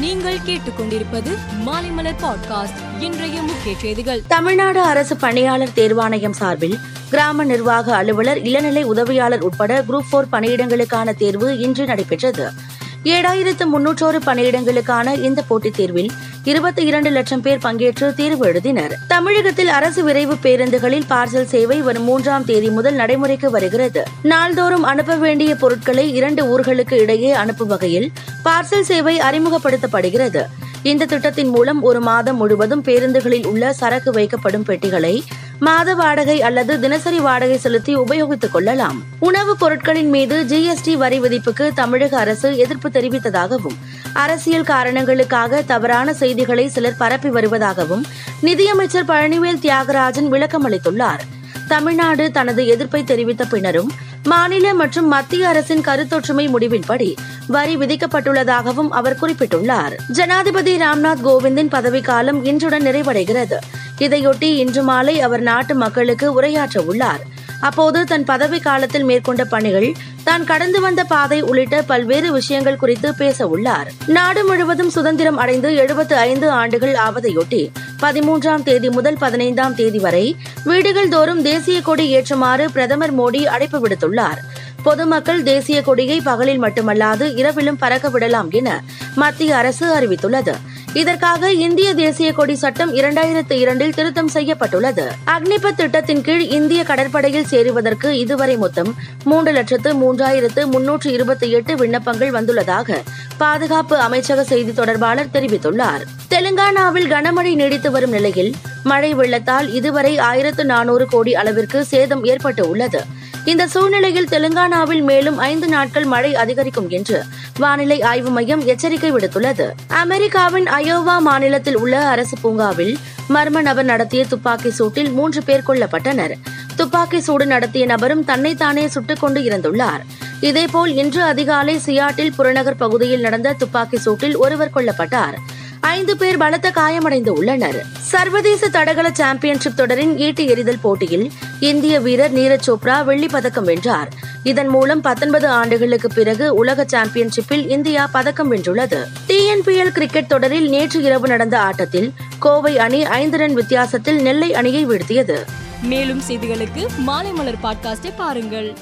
நீங்கள் கேட்டுக்கொண்டிருப்பது மாலைமலர் பாட்காஸ்ட். இன்றைய முக்கிய செய்திகள். தமிழ்நாடு அரசு பணியாளர் தேர்வாணையம் சார்பில் கிராம நிர்வாக அலுவலர் இளநிலை உதவியாளர் உட்பட குரூப் போர் பணியிடங்களுக்கான தேர்வு இன்று நடைபெற்றது. ஏழாயிரத்து முன்னூற்றோரு பணியிடங்களுக்கான இந்த போட்டித் தேர்வில் இருபத்தி இரண்டு லட்சம் பேர் பங்கேற்று தேர்வு எழுதினர். தமிழகத்தில் அரசு விரைவு பேருந்துகளில் பார்சல் சேவை வரும் மூன்றாம் தேதி முதல் நடைமுறைக்கு வருகிறது. நாள்தோறும் அனுப்ப வேண்டிய பொருட்களை இரண்டு ஊர்களுக்கு இடையே அனுப்பும் வகையில் பார்சல் சேவை அறிமுகப்படுத்தப்படுகிறது. இந்த திட்டத்தின் மூலம் ஒரு மாதம் முழுவதும் பேருந்துகளில் உள்ள சரக்கு வைக்கப்படும் பெட்டிகளை மாத வாடகை அல்லது தினசரி வாடகை செலுத்தி உபயோகித்துக் கொள்ளலாம். உணவுப் பொருட்களின் மீது ஜிஎஸ்டி வரி விதிப்புக்கு தமிழக அரசு எதிர்ப்பு தெரிவித்ததாகவும் அரசியல் காரணங்களுக்காக தவறான செய்திகளை சிலர் பரப்பி வருவதாகவும் நிதியமைச்சர் பழனிவேல் தியாகராஜன் விளக்கம் அளித்துள்ளார். தமிழ்நாடு தனது எதிர்ப்பை தெரிவித்த பின்னரும் மாநில மற்றும் மத்திய அரசின் கருத்தொற்றுமை முடிவின்படி வரி விதிக்கப்பட்டுள்ளதாகவும் அவர் குறிப்பிட்டுள்ளார். ஜனாதிபதி ராம்நாத் கோவிந்தின் பதவிக்காலம் இன்றுடன் நிறைவடைகிறது. இதையொட்டி இன்று மாலை அவர் நாட்டு மக்களுக்கு உரையாற்ற உள்ளார் அப்போது தன் பதவி காலத்தில் மேற்கொண்ட பணிகள் தான் கடந்து வந்த பாதை உள்ளிட்ட பல்வேறு விஷயங்கள் குறித்து பேச உள்ளார் நாடு முழுவதும் சுதந்திரம் அடைந்து எழுபத்து ஐந்து ஆண்டுகள் ஆவதையொட்டி பதிமூன்றாம் தேதி முதல் பதினைந்தாம் தேதி வரை வீடுகள் தோறும் தேசிய கொடி ஏற்றுமாறு பிரதமர் மோடி அழைப்பு விடுத்துள்ளார். பொதுமக்கள் தேசிய கொடியை பகலில் மட்டுமல்லாது இரவிலும் பறக்க விடலாம் என மத்திய அரசு அறிவித்துள்ளது. இதற்காக இந்திய தேசிய கொடி சட்டம் இரண்டாயிரத்து இரண்டில் திருத்தம் செய்யப்பட்டுள்ளது. அக்னிபத் திட்டத்தின் கீழ் இந்திய கடற்படையில் சேருவதற்கு இதுவரை மொத்தம் மூன்று லட்சத்து மூன்றாயிரத்து முன்னூற்று இருபத்தி எட்டு விண்ணப்பங்கள் வந்துள்ளதாக பாதுகாப்பு அமைச்சக செய்தி தொடர்பாளர் தெரிவித்துள்ளார். தெலுங்கானாவில் கனமழை நீடித்து வரும் நிலையில் மழை வெள்ளத்தால் இதுவரை ஆயிரத்து நானூறு கோடி அளவிற்கு சேதம் ஏற்பட்டு உள்ளது. இந்த சூழ்நிலையில் தெலுங்கானாவில் மேலும் ஐந்து நாட்கள் மழை அதிகரிக்கும் என்று வானிலை ஆய்வு மையம் எச்சரிக்கை விடுத்துள்ளது. அமெரிக்காவின் அயோவா மாநிலத்தில் உள்ள அரசு பூங்காவில் மர்ம நபர் நடத்திய துப்பாக்கி சூட்டில் மூன்று பேர் கொல்லப்பட்டனர். துப்பாக்கி சூடு நடத்திய நபரும் தன்னைத்தானே சுட்டுக் கொண்டு இறந்துள்ளார். இதேபோல் இன்று அதிகாலை சியாட்டில் புறநகர் பகுதியில் நடந்த துப்பாக்கி சூட்டில் ஒருவர் கொல்லப்பட்டார். ஐந்து பேர் பலத்த காயமடைந்து உள்ளனர். சர்வதேச தடகள சாம்பியன்ஷிப் தொடரின் ஈட்டி எறிதல் போட்டியில் இந்திய வீரர் நீரஜ் சோப்ரா வெள்ளிப் பதக்கம் வென்றார். இதன் மூலம் பத்தொன்பது ஆண்டுகளுக்கு பிறகு உலக சாம்பியன்ஷிப்பில் இந்தியா பதக்கம் வென்றுள்ளது. டிஎன்பிஎல் கிரிக்கெட் தொடரில் நேற்று இரவு நடந்த ஆட்டத்தில் கோவை அணி ஐந்து ரன் வித்தியாசத்தில் நெல்லை அணியை வீழ்த்தியது. மேலும் செய்திகளுக்கு மாலைமலர் பாட்காஸ்டை பாருங்கள்.